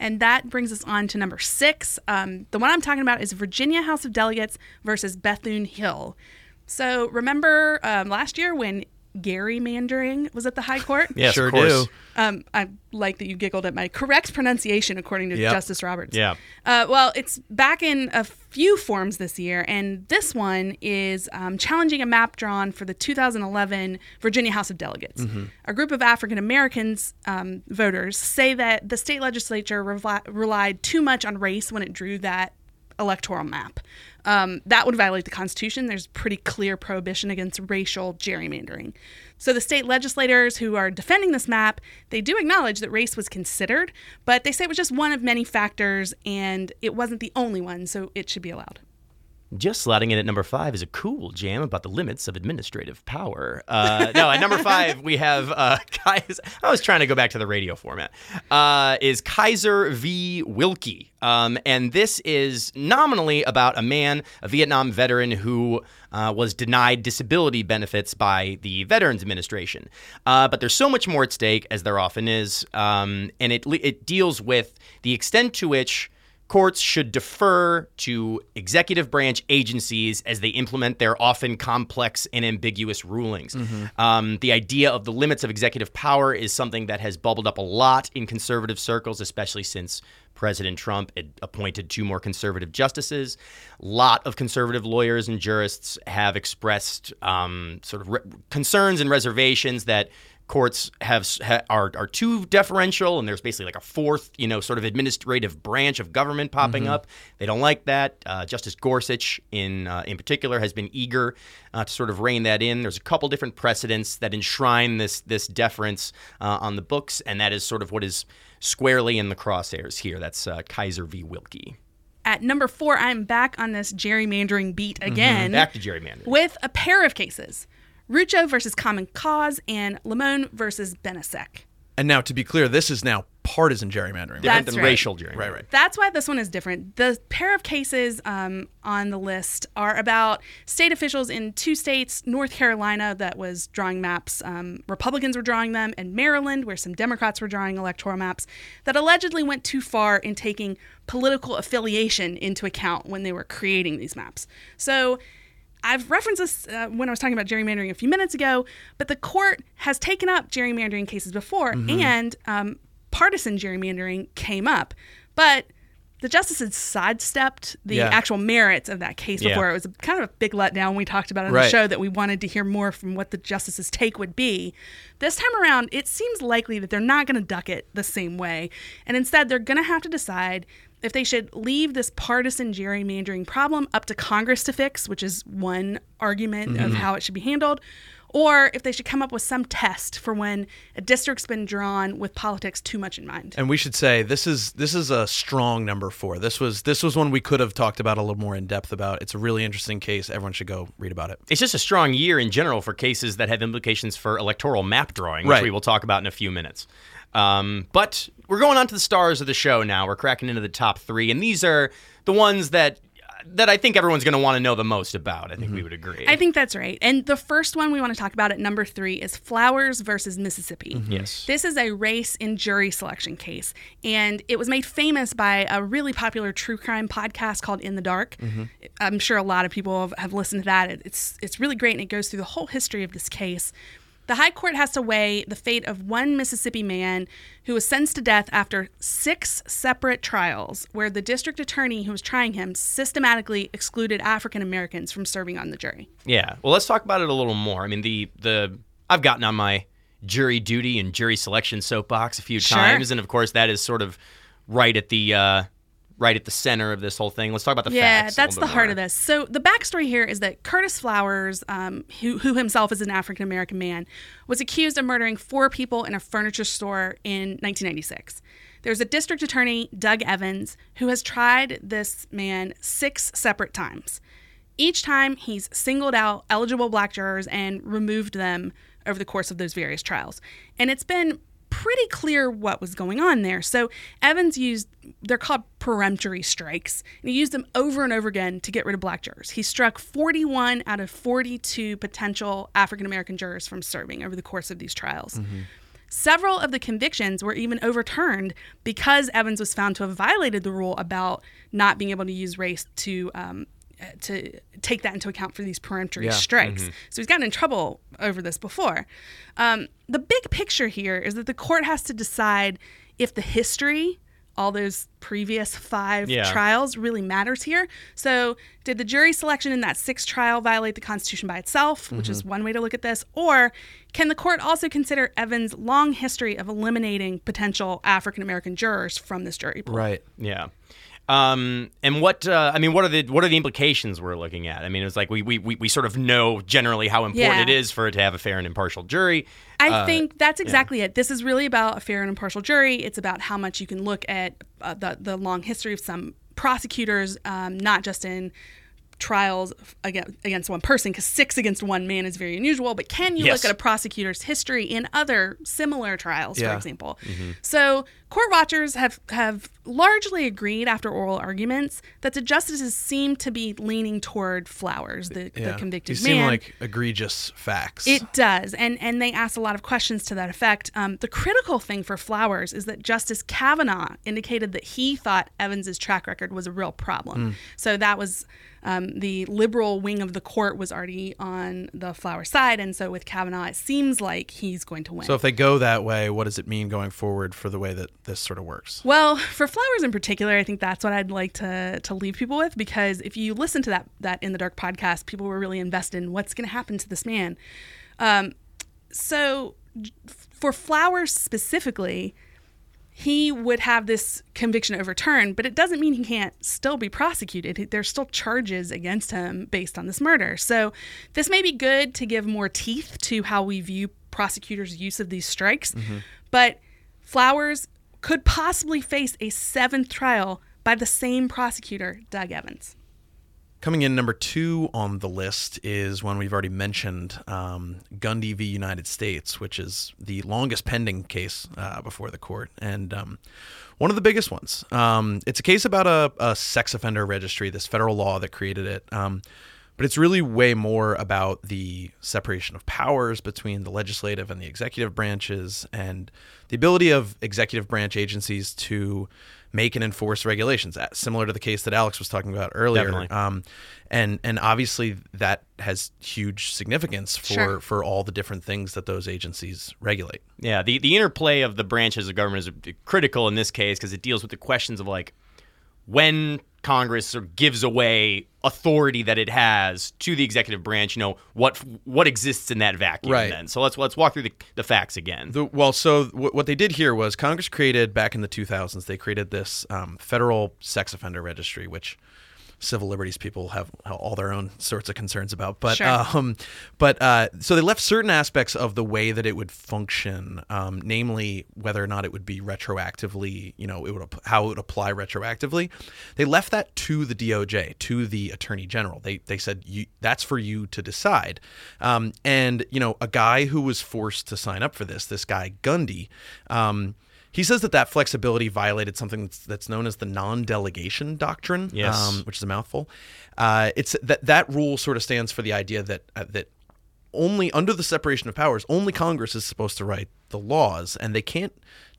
[SPEAKER 1] and that brings us on to number six. Um, the one I'm talking about is Virginia House of Delegates versus Bethune Hill. So remember um, last year when gerrymandering was at the High Court?
[SPEAKER 3] yes,
[SPEAKER 2] sure do.
[SPEAKER 1] Um, I like that you giggled at my correct pronunciation according to yep. Justice Roberts.
[SPEAKER 3] Yeah.
[SPEAKER 1] Uh, well, it's back in a few forms this year, and this one is um, challenging a map drawn for the 2011 Virginia House of Delegates. Mm-hmm. A group of African Americans um, voters say that the state legislature relied too much on race when it drew that electoral map. Um, that would violate the Constitution. There's pretty clear prohibition against racial gerrymandering. So the state legislators who are defending this map, they do acknowledge that race was considered, but they say it was just one of many factors and it wasn't the only one, so it should be allowed.
[SPEAKER 3] Just slotting in at number five is a cool jam about the limits of administrative power. Uh, no, at number five we have uh, Kisor. I was trying to go back to the radio format. Uh, is Kisor v. Wilkie, um, and this is nominally about a man, a Vietnam veteran who uh, was denied disability benefits by the Veterans Administration. Uh, but there's so much more at stake, as there often is, um, and it it deals with the extent to which courts should defer to executive branch agencies as they implement their often complex and ambiguous rulings. Mm-hmm. Um, the idea of the limits of executive power is something that has bubbled up a lot in conservative circles, especially since President Trump appointed two more conservative justices. A lot of conservative lawyers and jurists have expressed um, sort of re- concerns and reservations that courts have ha, are are too deferential, and there's basically like a fourth, you know, sort of administrative branch of government popping mm-hmm. up. They don't like that. Uh, Justice Gorsuch, in uh, in particular, has been eager uh, to sort of rein that in. There's a couple different precedents that enshrine this this deference uh, on the books, and that is sort of what is squarely in the crosshairs here. That's uh, Kisor v. Wilkie.
[SPEAKER 1] At number four, I'm back on this gerrymandering beat mm-hmm. again. Mm-hmm.
[SPEAKER 3] Back to gerrymandering.
[SPEAKER 1] With a pair of cases. Rucho versus Common Cause and Lamone versus Benisek.
[SPEAKER 2] And now, to be clear, this is now partisan gerrymandering,
[SPEAKER 1] That's right?
[SPEAKER 3] right. racial gerrymandering.
[SPEAKER 2] Right, right.
[SPEAKER 1] That's why this one is different. The pair of cases um, on the list are about state officials in two states North Carolina, that was drawing maps, um, Republicans were drawing them, and Maryland, where some Democrats were drawing electoral maps, that allegedly went too far in taking political affiliation into account when they were creating these maps. So, I've referenced this uh, when I was talking about gerrymandering a few minutes ago, but the court has taken up gerrymandering cases before, mm-hmm. and um, partisan gerrymandering came up. But the justices sidestepped the
[SPEAKER 2] Yeah.
[SPEAKER 1] actual merits of that case
[SPEAKER 3] Yeah.
[SPEAKER 1] before. It was a, kind of a big letdown. We talked about it on
[SPEAKER 2] Right.
[SPEAKER 1] the show that we wanted to hear more from what the justices' take would be. This time around, it seems likely that they're not going to duck it the same way. And instead, they're going to have to decide if they should leave this partisan gerrymandering problem up to Congress to fix, which is one argument
[SPEAKER 2] Mm-hmm.
[SPEAKER 1] of how it should be handled, or if they should come up with some test for when a district's been drawn with politics too much in mind.
[SPEAKER 2] And we should say this is this is a strong number four. This was this was one we could have talked about a little more in depth about. It's a really interesting case. Everyone should go read about it.
[SPEAKER 3] It's just a strong year in general for cases that have implications for electoral map drawing, which
[SPEAKER 2] Right.
[SPEAKER 3] we will talk about in a few minutes. Um, but we're going on to the stars of the show now. We're cracking into the top three, and these are the ones that that I think everyone's going to want to know the most about. I think we mm-hmm. would agree.
[SPEAKER 1] I think that's right. And the first one we want to talk about at number three is Flowers versus Mississippi. Mm-hmm.
[SPEAKER 3] yes.
[SPEAKER 1] This is a race in jury selection case, and it was made famous by a really popular true crime podcast called In the Dark. Mm-hmm. I'm sure a lot of people have, have listened to that. It- It's it's really great, and it goes through the whole history of this case. The High Court has to weigh the fate of one Mississippi man who was sentenced to death after six separate trials, where the district attorney who was trying him systematically excluded African Americans from serving on the jury.
[SPEAKER 3] Yeah. Well, let's talk about it a little more. I mean, the the I've gotten on my jury duty and jury selection soapbox a few
[SPEAKER 1] Sure.
[SPEAKER 3] times, and of course that is sort of right at the uh, right at the center of this whole thing. Let's talk about the
[SPEAKER 1] yeah,
[SPEAKER 3] facts. a
[SPEAKER 1] that's the heart
[SPEAKER 3] more.
[SPEAKER 1] of this. So the backstory here is that Curtis Flowers, um, who, who himself is an African American man, was accused of murdering four people in a furniture store in 1996. There's a district attorney, Doug Evans, who has tried this man six separate times. Each time, he's singled out eligible black jurors and removed them over the course of those various trials. And it's been pretty clear what was going on there. So Evans used, they're called peremptory strikes, and he used them over and over again to get rid of black jurors. He struck 41 out of 42 potential African American jurors from serving over the course of these trials. Several of the convictions were even overturned because Evans was found to have violated the rule about not being able to use race to um, Uh, to take that into account for these peremptory
[SPEAKER 2] Yeah.
[SPEAKER 1] strikes. Mm-hmm. So he's gotten in trouble over this before. Um, the big picture here is that the court has to decide if the history, all those previous five
[SPEAKER 3] Yeah.
[SPEAKER 1] trials, really matters here. So, did the jury selection in that sixth trial violate the Constitution by itself, which is mm-hmm. one way to look at this? Or can the court also consider Evans' long history of eliminating potential African American jurors from this jury pool?
[SPEAKER 2] Right.
[SPEAKER 3] Yeah. Um, and what uh, I mean, what are the what are the implications we're looking at? I mean, it's like we we, we, we sort of know generally how important
[SPEAKER 1] Yeah.
[SPEAKER 3] it is for it to have a fair and impartial jury.
[SPEAKER 1] I think that's exactly it. This is really about a fair and impartial jury. It's about how much you can look at uh, the the long history of some prosecutors, um, not just in trials against, against one person, because six against one man is very unusual. But can you
[SPEAKER 3] Yes.
[SPEAKER 1] look at a prosecutor's history in other similar trials,
[SPEAKER 2] Yeah.
[SPEAKER 1] for example? So court watchers have have largely agreed after oral arguments that the justices seem to be leaning toward Flowers, the, the convicted
[SPEAKER 2] These
[SPEAKER 1] man.
[SPEAKER 2] seem like egregious facts.
[SPEAKER 1] It does, and and they asked a lot of questions to that effect. Um, the critical thing for Flowers is that Justice Kavanaugh indicated that he thought Evans's track record was a real problem. So that was um, the liberal wing of the court was already on the Flowers side, and so with Kavanaugh, it seems like he's going to win.
[SPEAKER 2] so if they go that way, what does it mean going forward for the way that this sort of works?
[SPEAKER 1] Well, for flowers in particular, I think that's what I'd like to to leave people with because if you listen to that that in the dark podcast, people were really invested in what's going to happen to this man. Um, so for flowers specifically, he would have this conviction overturned, but it doesn't mean he can't still be prosecuted. There's still charges against him based on this murder. So this may be good to give more teeth to how we view prosecutors' use of these strikes, but Flowers could possibly face a seventh trial by the same prosecutor, Doug Evans.
[SPEAKER 2] Coming in number two on the list is one we've already mentioned, um, Gundy v. United States, which is the longest pending case uh, before the court and um, one of the biggest ones. Um, it's a case about a, a sex offender registry, this federal law that created it. But it's really way more about the separation of powers between the legislative and the executive branches and the ability of executive branch agencies to make and enforce regulations, similar to the case that Alex was talking about earlier. Um, and and obviously that has huge significance for
[SPEAKER 1] sure.
[SPEAKER 2] for all the different things that those agencies regulate.
[SPEAKER 3] Yeah, the the interplay of the branches of government is critical in this case because it deals with the questions of like when Congress gives away authority that it has to the executive branch, you know what what exists in that vacuum.
[SPEAKER 2] Right.
[SPEAKER 3] Then, so let's let's walk through the, the facts again.
[SPEAKER 2] The, well, so w- what they did here was Congress created back in the 2000s. They created this um, federal sex offender registry, which civil liberties people have all their own sorts of concerns about. But
[SPEAKER 1] sure.
[SPEAKER 2] um, but uh, so they left certain aspects of the way that it would function, um, namely whether or not it would be retroactively, you know, it would how it would apply retroactively. They left that to the DOJ, to the Attorney General. They they said you, that's for you to decide. Um, and you know, a guy who was forced to sign up for this, this guy Gundy. Um, he says that that flexibility violated something that's, that's known as the non-delegation doctrine,
[SPEAKER 3] yes.
[SPEAKER 2] um, which is a mouthful. Uh, it's that that rule sort of stands for the idea that uh, that only under the separation of powers, only Congress is supposed to write the laws, and they can't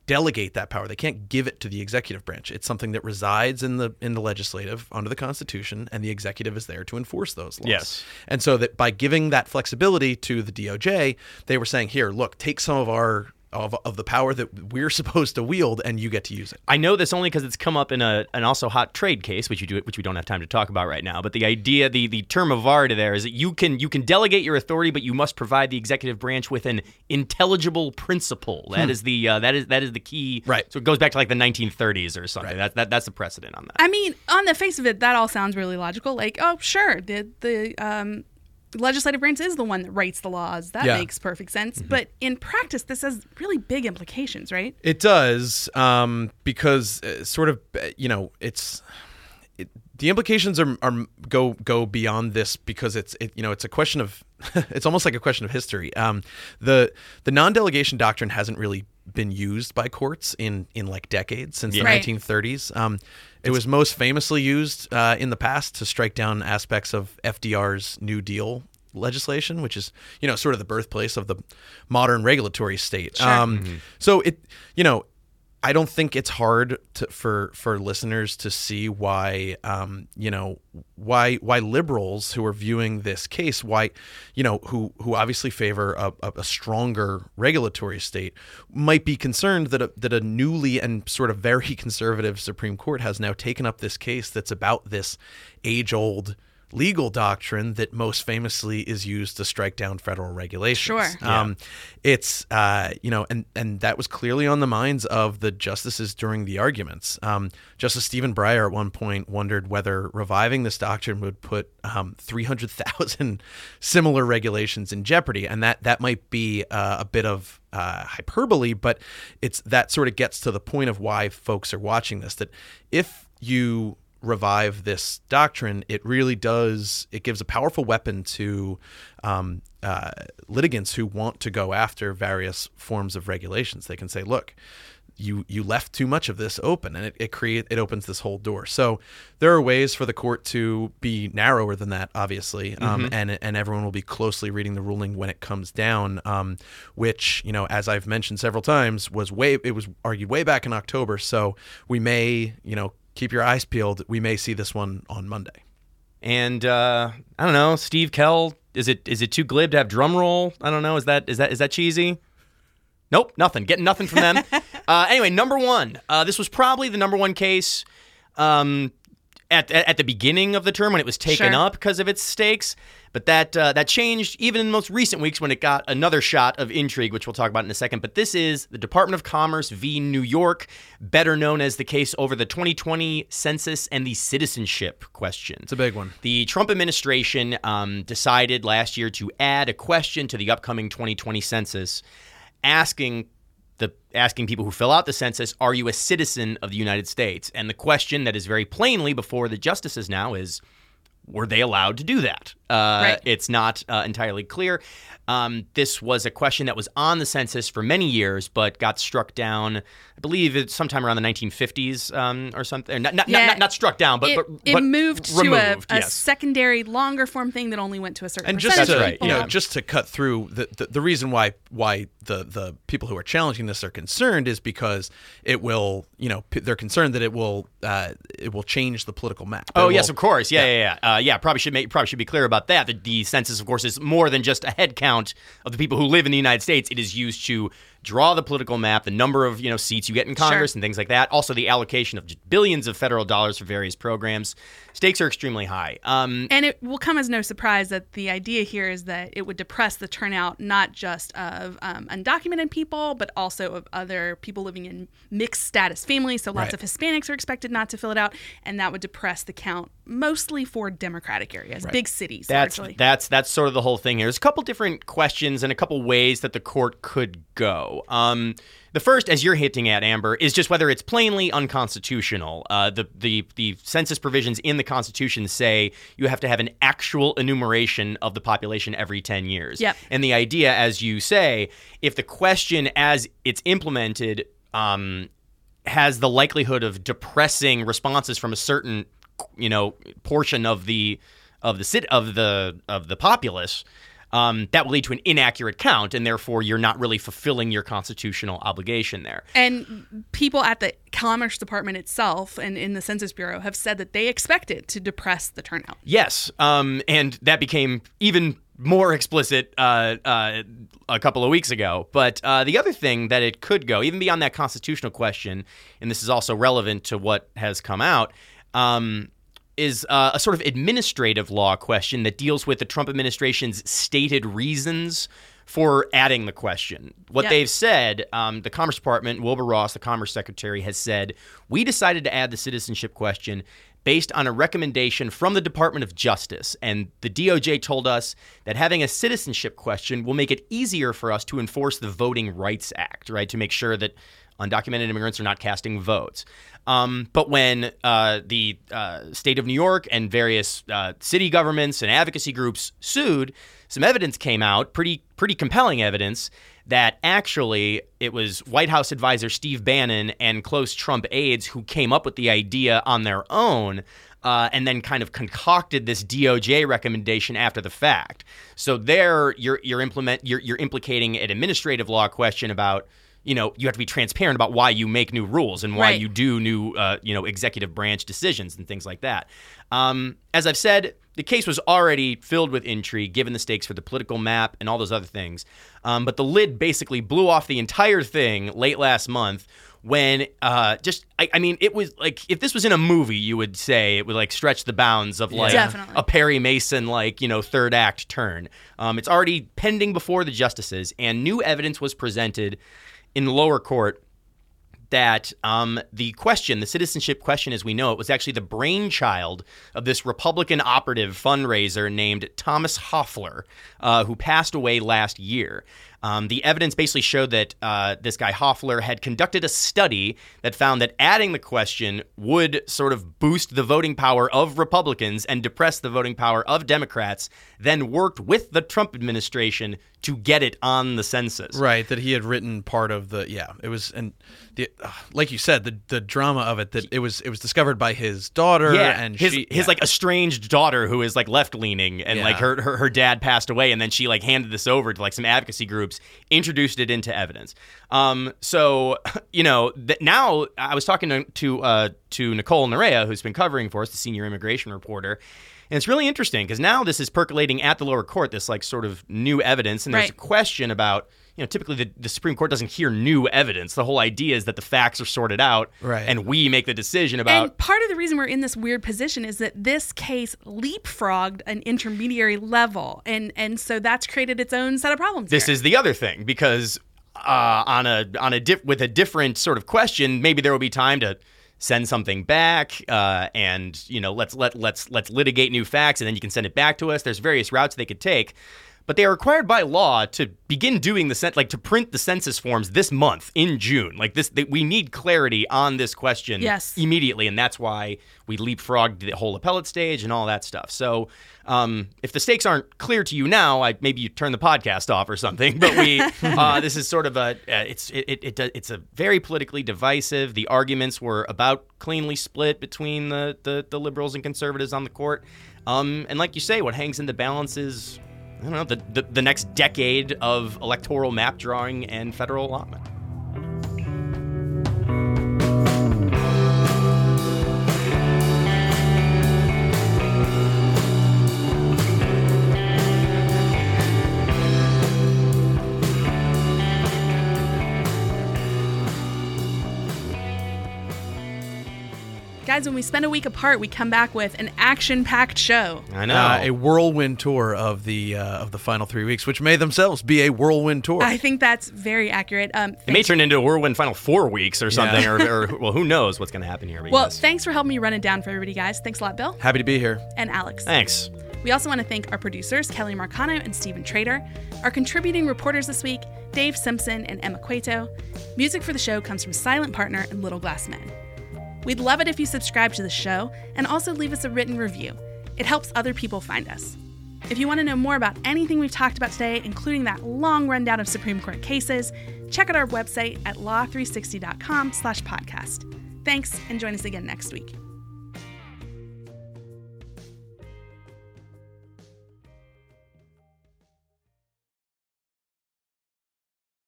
[SPEAKER 2] delegate that power. They can't give it to the executive branch. It's something that resides in the in the legislative under the Constitution, and the executive is there to enforce those laws.
[SPEAKER 3] Yes.
[SPEAKER 2] And so that by giving that flexibility to the DOJ, they were saying, "Here, look, take some of our of, of the power that we're supposed to wield, and you get to use it.
[SPEAKER 3] I know this only because it's come up in a an also hot trade case, which you do, which we don't have time to talk about right now. But the idea, the the term of art there is that you can you can delegate your authority, but you must provide the executive branch with an intelligible principle. That
[SPEAKER 2] Hmm.
[SPEAKER 3] is the uh, that is that is the key.
[SPEAKER 2] Right.
[SPEAKER 3] So it goes back to like the 1930s or something.
[SPEAKER 2] Right.
[SPEAKER 3] That, that that's the precedent on that.
[SPEAKER 1] I mean, on the face of it, that all sounds really logical. Like, oh, sure, the the um, legislative branch is the one that writes the laws. That
[SPEAKER 2] Yeah.
[SPEAKER 1] makes perfect sense. But in practice, this has really big implications, right?
[SPEAKER 2] It does, um, because uh, sort of, uh, you know, it's it, the implications are, are go go beyond this because it's it, you know it's a question of it's almost like a question of history. Um, the the non delegation doctrine hasn't really been used by courts in in like decades since
[SPEAKER 3] Yeah.
[SPEAKER 2] the
[SPEAKER 1] Right.
[SPEAKER 2] 1930s. Um, it was most famously used uh, in the past to strike down aspects of FDR's New Deal legislation, which is you know sort of the birthplace of the modern regulatory state.
[SPEAKER 1] Sure.
[SPEAKER 2] Um, So it you know I don't think it's hard to, for for listeners to see why um, you know why why liberals who are viewing this case why you know who who obviously favor a, a, stronger regulatory state might be concerned that a, that a newly and sort of very conservative Supreme Court has now taken up this case that's about this age old legal doctrine that most famously is used to strike down federal regulations.
[SPEAKER 1] Sure.
[SPEAKER 2] Um, it's uh, you know, and and that was clearly on the minds of the justices during the arguments. Um, Justice Stephen Breyer at one point wondered whether reviving this doctrine would put um, three hundred thousand similar regulations in jeopardy, and that that might be uh, a bit of uh, hyperbole, but it's that sort of gets to the point of why folks are watching this. That if you revive this doctrine, it really does. It gives a powerful weapon to um, uh, litigants who want to go after various forms of regulations. They can say, "Look, you you left too much of this open," and it it create it opens this whole door. So there are ways for the court to be narrower than that, obviously, um, and and everyone will be closely reading the ruling when it comes down. Um, which you know, as I've mentioned several times, was way it was argued way back in October. So we may you know keep your eyes peeled. We may see this one on Monday.
[SPEAKER 3] And uh, I don't know, Steve Kell. Is it is it too glib to have drum roll? I don't know. Is that is that is that cheesy? Nope, nothing. Getting nothing from them. uh, anyway, number one. Uh, this was probably the number one case um, at, at at the beginning of the term when it was taken
[SPEAKER 1] Sure.
[SPEAKER 3] up because of its stakes. But that uh, that changed even in the most recent weeks when it got another shot of intrigue, which we'll talk about in a second. But this is the Department of Commerce v. New York, better known as the case over the 2020 census and the citizenship question.
[SPEAKER 2] It's a big one.
[SPEAKER 3] The Trump administration um, decided last year to add a question to the upcoming 2020 census, asking the asking people who fill out the census, "Are you a citizen of the United States?" And the question that is very plainly before the justices now is, were they allowed to do that? Uh,
[SPEAKER 1] Right.
[SPEAKER 3] It's not uh, entirely clear. Um, this was a question that was on the census for many years, but got struck down. I believe it's sometime around the 1950s um, or something. Not, not,
[SPEAKER 1] Yeah.
[SPEAKER 3] not, not, not struck down, but
[SPEAKER 1] it,
[SPEAKER 3] but,
[SPEAKER 1] it
[SPEAKER 3] but
[SPEAKER 1] moved
[SPEAKER 3] removed,
[SPEAKER 1] to a, a secondary, longer form thing that only went to a certain
[SPEAKER 2] and just
[SPEAKER 1] percentage
[SPEAKER 2] to
[SPEAKER 3] right,
[SPEAKER 2] you know
[SPEAKER 3] yeah.
[SPEAKER 2] just to cut through the, the the reason why why the the people who are challenging this are concerned is because it will you know p- they're concerned that it will uh, it will change the political map.
[SPEAKER 3] Oh
[SPEAKER 2] It
[SPEAKER 3] yes,
[SPEAKER 2] will-
[SPEAKER 3] of course. Yeah, yeah, yeah. Uh, yeah, probably should make probably should be clear about that. The, the census, of course, is more than just a head count of the people who live in the United States. It is used to draw the political map, the number of you know seats you get in Congress
[SPEAKER 1] Sure.
[SPEAKER 3] and things like that. Also, the allocation of billions of federal dollars for various programs. Stakes are extremely high. Um,
[SPEAKER 1] And it will come as no surprise that the idea here is that it would depress the turnout not just of um, undocumented people, but also of other people living in mixed status families. So lots
[SPEAKER 2] Right.
[SPEAKER 1] of Hispanics are expected not to fill it out, and that would depress the count mostly for Democratic areas, big cities.
[SPEAKER 3] That's
[SPEAKER 1] largely.
[SPEAKER 3] that's that's sort of the whole thing here. There's a couple different questions and a couple ways that the court could go. Um, the first, as you're hinting at, Amber, is just whether it's plainly unconstitutional. Uh, the the the census provisions in the Constitution say you have to have an actual enumeration of the population every ten years.
[SPEAKER 1] Yep.
[SPEAKER 3] And the idea, as you say, if the question as it's implemented um, has the likelihood of depressing responses from a certain you know portion of the of the cit of the of the populace um, that will lead to an inaccurate count and therefore you're not really fulfilling your constitutional obligation there
[SPEAKER 1] And people at the Commerce Department itself and in the Census Bureau have said that they expect it to depress the turnout.
[SPEAKER 3] yes um, and that became even more explicit uh, uh, a couple of weeks ago. But uh, the other thing that it could go, even beyond that constitutional question, and this is also relevant to what has come out, um, is uh, a sort of administrative law question that deals with the Trump administration's stated reasons for adding the question. What
[SPEAKER 1] Yep.
[SPEAKER 3] they've said, um, the Commerce Department, Wilbur Ross, the Commerce Secretary, has said, we decided to add the citizenship question based on a recommendation from the Department of Justice. And the DOJ told us that having a citizenship question will make it easier for us to enforce the Voting Rights Act, right? To make sure that undocumented immigrants are not casting votes. Um, but when uh, the uh, state of New York and various uh, city governments and advocacy groups sued, some evidence came out, pretty pretty compelling evidence, that actually it was White House advisor Steve Bannon and close Trump aides who came up with the idea on their own. Uh, and then kind of concocted this DOJ recommendation after the fact. So there, you're you're implement you're, you're implicating an administrative law question about you know you have to be transparent about why you make new rules and why
[SPEAKER 1] Right.
[SPEAKER 3] you do new uh, you know executive branch decisions and things like that. Um, as I've said, the case was already filled with intrigue given the stakes for the political map and all those other things. Um, but the lid basically blew off the entire thing late last month when uh, just I, I mean it was like if this was in a movie you would say it would like stretch the bounds of like
[SPEAKER 1] Definitely.
[SPEAKER 3] a Perry Mason like you know third act turn. Um, it's already pending before the justices, and new evidence was presented in the lower court that um, the question, the citizenship question as we know it, was actually the brainchild of this Republican operative fundraiser named Thomas Hofeller, uh, who passed away last year. Um, the evidence basically showed that uh, this guy Hofeller had conducted a study that found that adding the question would sort of boost the voting power of Republicans and depress the voting power of Democrats, then worked with the Trump administration to get it on the census.
[SPEAKER 2] Right, that he had written part of the yeah. It was and the uh, like you said the the drama of it that it was it was discovered by his daughter
[SPEAKER 3] Yeah,
[SPEAKER 2] and
[SPEAKER 3] his
[SPEAKER 2] she
[SPEAKER 3] his
[SPEAKER 2] yeah.
[SPEAKER 3] like estranged daughter who is like left leaning, and like her, her her dad passed away, and then she like handed this over to like some advocacy groups, introduced it into evidence. Um, so you know that now I was talking to to, uh, to Nicole Narea, who's been covering for us, the senior immigration reporter. And it's really interesting because now this is percolating at the lower court, this like sort of new evidence, and there's a question about, you know, typically the, the Supreme Court doesn't hear new evidence. The whole idea is that the facts are sorted out,
[SPEAKER 2] Right.
[SPEAKER 3] and we make the decision about
[SPEAKER 1] And part of the reason we're in this weird position is that this case leapfrogged an intermediary level, and and so that's created its own set of problems.
[SPEAKER 3] This
[SPEAKER 1] here.
[SPEAKER 3] is the other thing because uh, on a on a dif- with a different sort of question, maybe there will be time to send something back uh, and you know let's let let's let's litigate new facts and then you can send it back to us. There's various routes they could take. But they are required by law to begin doing the cent- like to print the census forms this month in June. Like this, they, we need clarity on this question
[SPEAKER 1] yes.
[SPEAKER 3] immediately, and that's why we leapfrogged the whole appellate stage and all that stuff. So, um, if the stakes aren't clear to you now, I, maybe you turn the podcast off or something. But we, uh, this is sort of a, uh, it's it, it, it, it's a very politically divisive. The arguments were about cleanly split between the the, the liberals and conservatives on the court. Um, and like you say, what hangs in the balance is I don't know, the, the, the next decade of electoral map drawing and federal allotment.
[SPEAKER 1] Guys, when we spend a week apart, we come back with an action-packed show.
[SPEAKER 3] I know.
[SPEAKER 2] Uh, a whirlwind tour of the uh, of the final three weeks, which may themselves be a whirlwind tour.
[SPEAKER 1] I think that's very accurate. Um,
[SPEAKER 3] it may turn into a whirlwind final four weeks or something, yeah. or, or, well, who knows what's going to happen here.
[SPEAKER 1] Well, thanks for helping me run it down for everybody, guys. Thanks a lot, Bill.
[SPEAKER 2] Happy to be here.
[SPEAKER 1] And Alex.
[SPEAKER 3] Thanks.
[SPEAKER 1] We also want to thank our producers, Kelly Marcano and Stephen Trader, our contributing reporters this week, Dave Simpson and Emma Cueto. Music for the show comes from Silent Partner and Little Glass Men. We'd love it if you subscribe to the show and also leave us a written review. It helps other people find us. If you want to know more about anything we've talked about today, including that long rundown of Supreme Court cases, check out our website at law360.com/podcast. Thanks, and join us again next week.